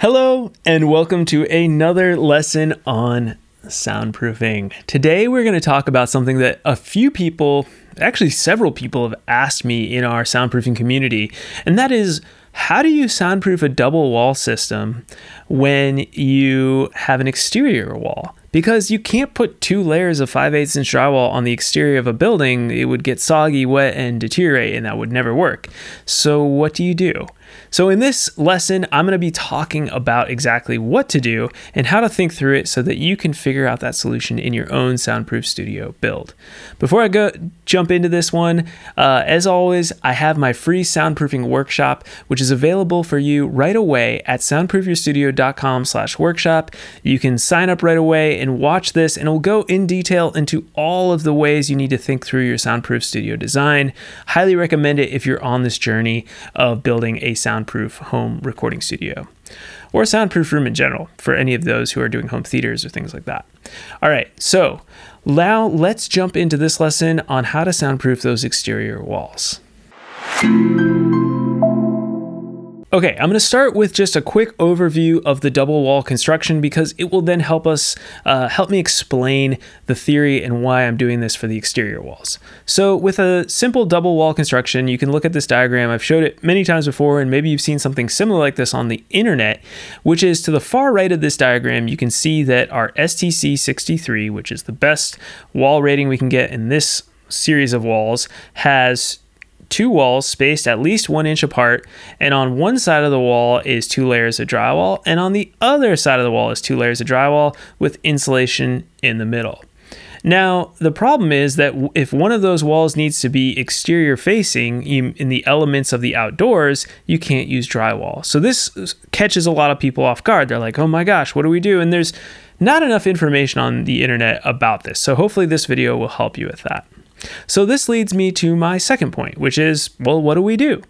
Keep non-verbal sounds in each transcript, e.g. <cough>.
Hello, and welcome to another lesson on soundproofing. Today, we're going to talk about something that a few people, actually, several people, have asked me in our soundproofing community, and that is how do you soundproof a double wall system when you have an exterior wall? Because you can't put two layers of 5 8 inch drywall on the exterior of a building, it would get soggy, wet, and deteriorate, and that would never work. So, what do you do? So, in this lesson, I'm going to be talking about exactly what to do and how to think through it so that you can figure out that solution in your own soundproof studio build. Before I go jump into this one, uh, as always, I have my free soundproofing workshop, which is available for you right away at soundproofyourstudio.com/workshop. You can sign up right away and watch this, and it will go in detail into all of the ways you need to think through your soundproof studio design. Highly recommend it if you're on this journey of building a soundproof home recording studio or a soundproof room in general for any of those who are doing home theaters or things like that. All right, so now let's jump into this lesson on how to soundproof those exterior walls. Okay, I'm going to start with just a quick overview of the double wall construction because it will then help us, uh, help me explain the theory and why I'm doing this for the exterior walls. So, with a simple double wall construction, you can look at this diagram. I've showed it many times before, and maybe you've seen something similar like this on the internet, which is to the far right of this diagram, you can see that our STC 63, which is the best wall rating we can get in this series of walls, has two walls spaced at least one inch apart, and on one side of the wall is two layers of drywall, and on the other side of the wall is two layers of drywall with insulation in the middle. Now, the problem is that if one of those walls needs to be exterior facing in the elements of the outdoors, you can't use drywall. So this catches a lot of people off guard. They're like, oh my gosh, what do we do? And there's not enough information on the internet about this. So hopefully this video will help you with that. So this leads me to my second point, which is well, what do we do?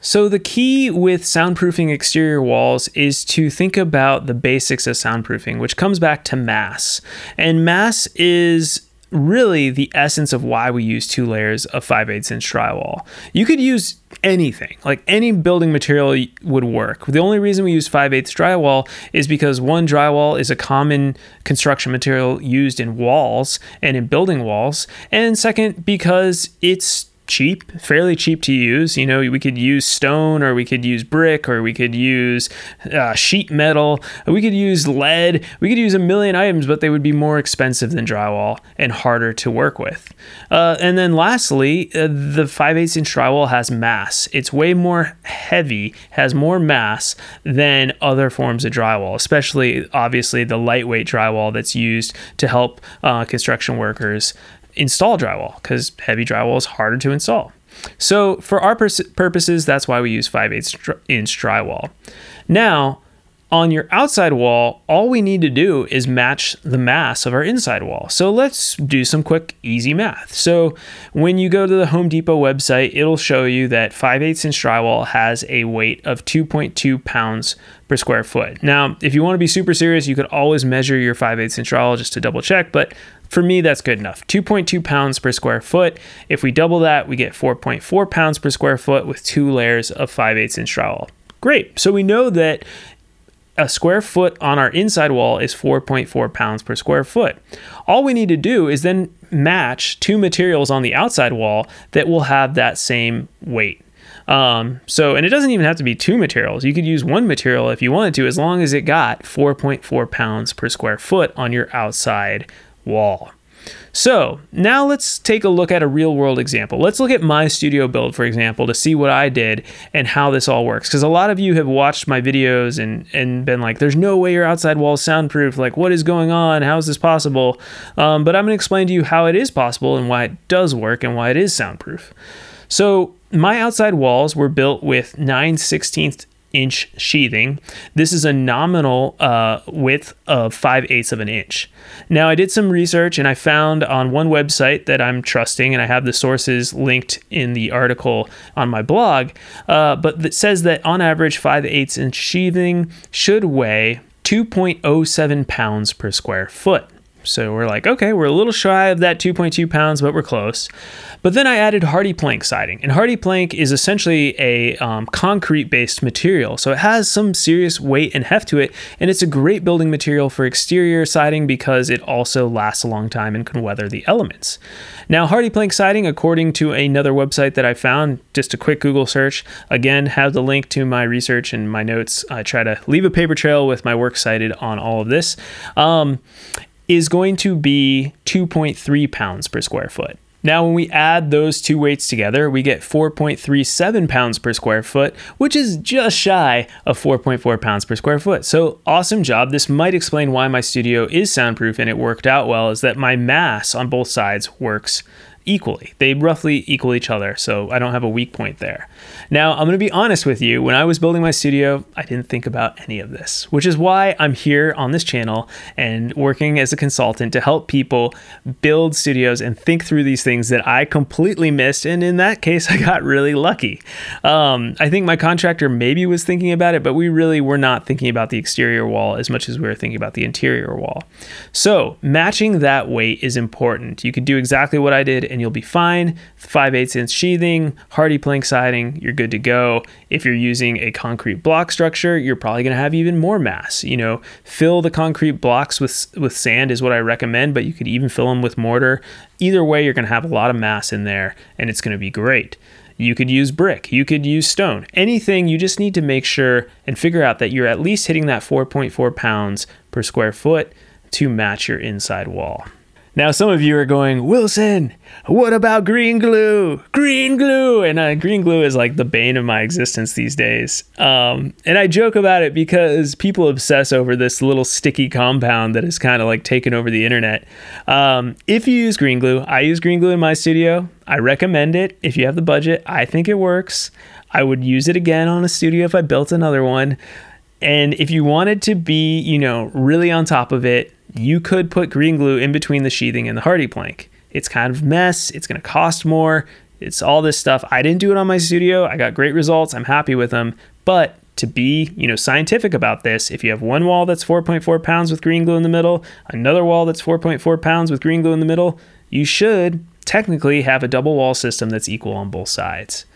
So, the key with soundproofing exterior walls is to think about the basics of soundproofing, which comes back to mass. And mass is really the essence of why we use two layers of 5 8 inch drywall. You could use anything, like any building material would work. The only reason we use 5 8 drywall is because one, drywall is a common construction material used in walls and in building walls. And second, because it's cheap, fairly cheap to use. You know, we could use stone or we could use brick or we could use uh, sheet metal. We could use lead. We could use a million items, but they would be more expensive than drywall and harder to work with. Uh, and then lastly, uh, the 5 8 inch drywall has mass. It's way more heavy, has more mass than other forms of drywall, especially obviously the lightweight drywall that's used to help uh, construction workers install drywall because heavy drywall is harder to install. So for our pers- purposes, that's why we use 5 8 inch drywall. Now, on your outside wall, all we need to do is match the mass of our inside wall. So let's do some quick, easy math. So when you go to the Home Depot website, it'll show you that 5 8 inch drywall has a weight of 2.2 pounds per square foot. Now, if you want to be super serious, you could always measure your 5 8 inch drywall just to double check, but for me, that's good enough. 2.2 pounds per square foot. If we double that, we get 4.4 pounds per square foot with two layers of 5 8 inch drywall. Great. So we know that a square foot on our inside wall is 4.4 pounds per square foot. All we need to do is then match two materials on the outside wall that will have that same weight. Um, so, and it doesn't even have to be two materials. You could use one material if you wanted to, as long as it got 4.4 pounds per square foot on your outside wall. So now let's take a look at a real world example. Let's look at my studio build, for example, to see what I did and how this all works. Because a lot of you have watched my videos and, and been like, there's no way your outside wall is soundproof. Like, what is going on? How is this possible? Um, but I'm going to explain to you how it is possible and why it does work and why it is soundproof. So my outside walls were built with 9 16th inch sheathing. This is a nominal uh, width of 5 eighths of an inch. Now, I did some research and I found on one website that I'm trusting, and I have the sources linked in the article on my blog, uh, but that says that on average, 5 eighths inch sheathing should weigh 2.07 pounds per square foot. So we're like, okay, we're a little shy of that 2.2 pounds, but we're close. But then I added HardiePlank siding, and HardiePlank is essentially a um, concrete-based material, so it has some serious weight and heft to it, and it's a great building material for exterior siding because it also lasts a long time and can weather the elements. Now, HardiePlank siding, according to another website that I found, just a quick Google search, again, have the link to my research and my notes. I try to leave a paper trail with my work cited on all of this. Um, is going to be 2.3 pounds per square foot. Now, when we add those two weights together, we get 4.37 pounds per square foot, which is just shy of 4.4 pounds per square foot. So, awesome job. This might explain why my studio is soundproof and it worked out well, is that my mass on both sides works equally. They roughly equal each other, so I don't have a weak point there. Now, I'm going to be honest with you. When I was building my studio, I didn't think about any of this, which is why I'm here on this channel and working as a consultant to help people build studios and think through these things that I completely missed. And in that case, <laughs> I got really lucky. Um, I think my contractor maybe was thinking about it, but we really were not thinking about the exterior wall as much as we were thinking about the interior wall. So, matching that weight is important. You can do exactly what I did and you'll be fine. 5 8 inch sheathing, HardiePlank siding, you're good to go. If you're using a concrete block structure, you're probably going to have even more mass. You know, fill the concrete blocks with with sand is what I recommend, but you could even fill them with mortar. Either way, you're going to have a lot of mass in there and it's going to be great. You could use brick, you could use stone, anything. You just need to make sure and figure out that you're at least hitting that 4.4 pounds per square foot to match your inside wall. Now, some of you are going, Wilson, what about green glue? Green glue! And uh, green glue is like the bane of my existence these days. Um, and I joke about it because people obsess over this little sticky compound that has kind of like taken over the internet. Um, if you use green glue, I use green glue in my studio. I recommend it if you have the budget. I think it works. I would use it again on a studio if I built another one. And if you wanted to be, you know, really on top of it, you could put green glue in between the sheathing and the HardiePlank. It's kind of mess. It's going to cost more. It's all this stuff. I didn't do it on my studio. I got great results. I'm happy with them. But to be, you know, scientific about this, if you have one wall that's 4.4 pounds with green glue in the middle, another wall that's 4.4 pounds with green glue in the middle, you should technically have a double wall system that's equal on both sides.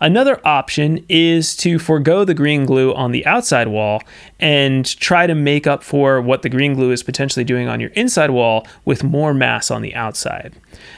Another option is to forego the green glue on the outside wall and try to make up for what the green glue is potentially doing on your inside wall with more mass on the outside.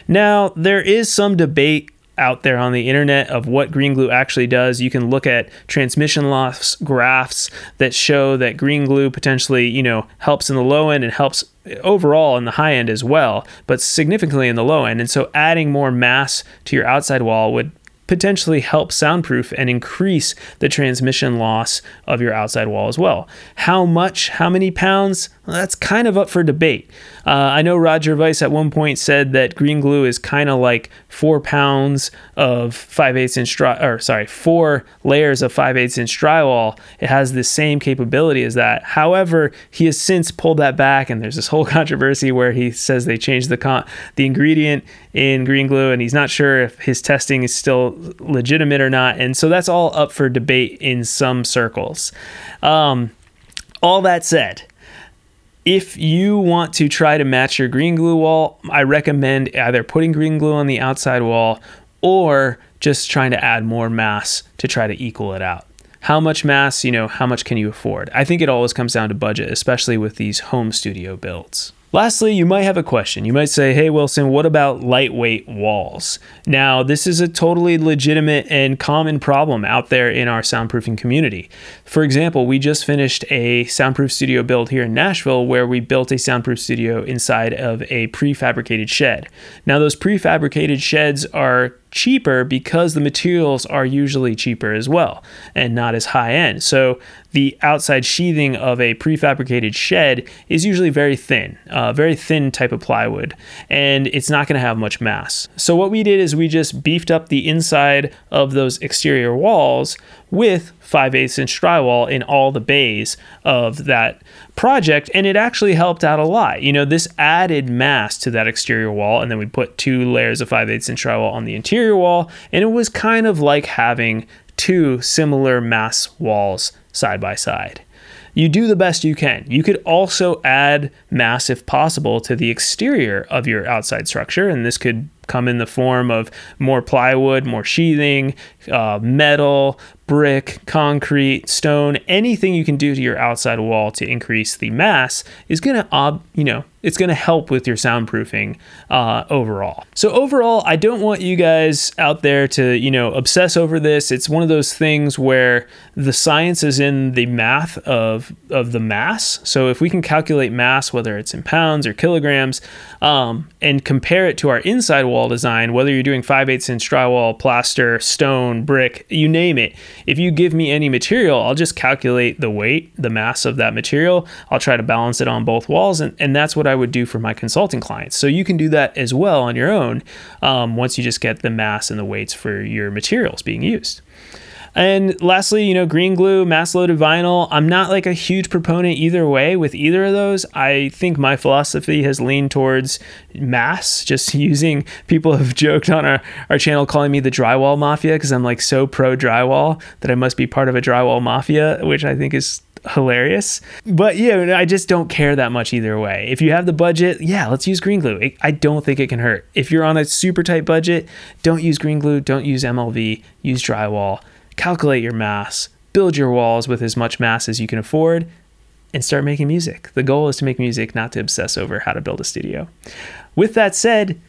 Now, there is some debate out there on the internet of what green glue actually does. You can look at transmission loss graphs that show that green glue potentially, you know, helps in the low end and helps overall in the high end as well, but significantly in the low end. And so adding more mass to your outside wall would potentially help soundproof and increase the transmission loss of your outside wall as well. How much, how many pounds? Well, that's kind of up for debate. Uh, I know Roger Weiss at one point said that green glue is kind of like four pounds of 5 8 inch dry, or sorry, four layers of 5 8 inch drywall. It has the same capability as that. However, he has since pulled that back, and there's this whole <laughs> controversy where he says they changed the con- the ingredient in green glue, and he's not sure if his testing is still legitimate or not. And so that's all up for debate in some circles. Um, all that said, if you want to try to match your green glue wall, I recommend either putting green glue on the outside wall or just trying to add more mass to try to equal it out. How much mass, you know, how much can you afford? I think it always comes down to budget, especially with these home studio builds. Lastly, you might have a question. You might say, Hey, Wilson, what about lightweight walls? Now, this is a totally legitimate and common problem out there in our soundproofing community. For example, we just finished a soundproof studio build here in Nashville where we built a soundproof studio inside of a prefabricated shed. Now, those prefabricated sheds are cheaper because the materials are usually cheaper as well and not as high end. So the outside sheathing of a prefabricated shed is usually very thin, uh, very thin type of plywood, and it's not going to have much mass. So what we did is we just beefed up the inside of those exterior walls with 5 8 inch drywall in all the bays of that project and it actually helped out a lot you know this added mass to that exterior wall and then we put two layers of 5 8 inch drywall on the interior wall and it was kind of like having two similar mass walls side by side you do the best you can. You could also add mass, if possible, to the exterior of your outside structure, and this could come in the form of more plywood, more sheathing, uh, metal, brick, concrete, stone, anything you can do to your outside wall to increase the mass is going to, uh, you know, it's going to help with your soundproofing uh, overall. So overall, I don't want you guys out there to you know obsess over this. It's one of those things where the science is in the math of of the mass. So if we can calculate mass, whether it's in pounds or kilograms, um, and compare it to our inside wall design, whether you're doing 5 8 inch drywall, plaster, stone, brick, you name it. If you give me any material, I'll just calculate the weight, the mass of that material. I'll try to balance it on both walls, and, and that's what I would do for my consulting clients. So you can do that as well on your own um, once you just get the mass and the weights for your materials being used. And lastly, you know, green glue, mass loaded vinyl. I'm not like a huge proponent either way with either of those. I think my philosophy has leaned towards mass, just <laughs> using people have joked on our, our channel calling me the drywall mafia because I'm like so pro drywall that I must be part of a drywall mafia, which I think is hilarious. But yeah, I just don't care that much either way. If you have the budget, yeah, let's use green glue. I don't think it can hurt. If you're on a super tight budget, don't use green glue, don't use MLV, use drywall. Calculate your mass, build your walls with as much mass as you can afford, and start making music. The goal is to make music, not to obsess over how to build a studio. With that said,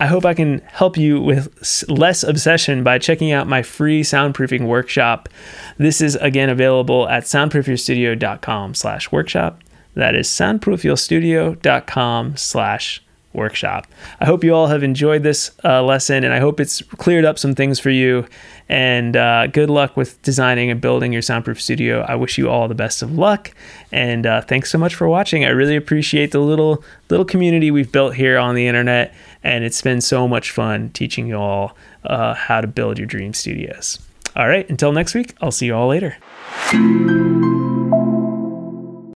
I hope I can help you with less obsession by checking out my free soundproofing workshop. This is again available at soundproofyourstudio.com slash workshop. That is soundproofyourstudio.com slash workshop. I hope you all have enjoyed this uh, lesson and I hope it's cleared up some things for you. And uh, good luck with designing and building your soundproof studio. I wish you all the best of luck. And uh, thanks so much for watching. I really appreciate the little little community we've built here on the internet. And it's been so much fun teaching you all uh, how to build your dream studios. All right, until next week, I'll see you all later.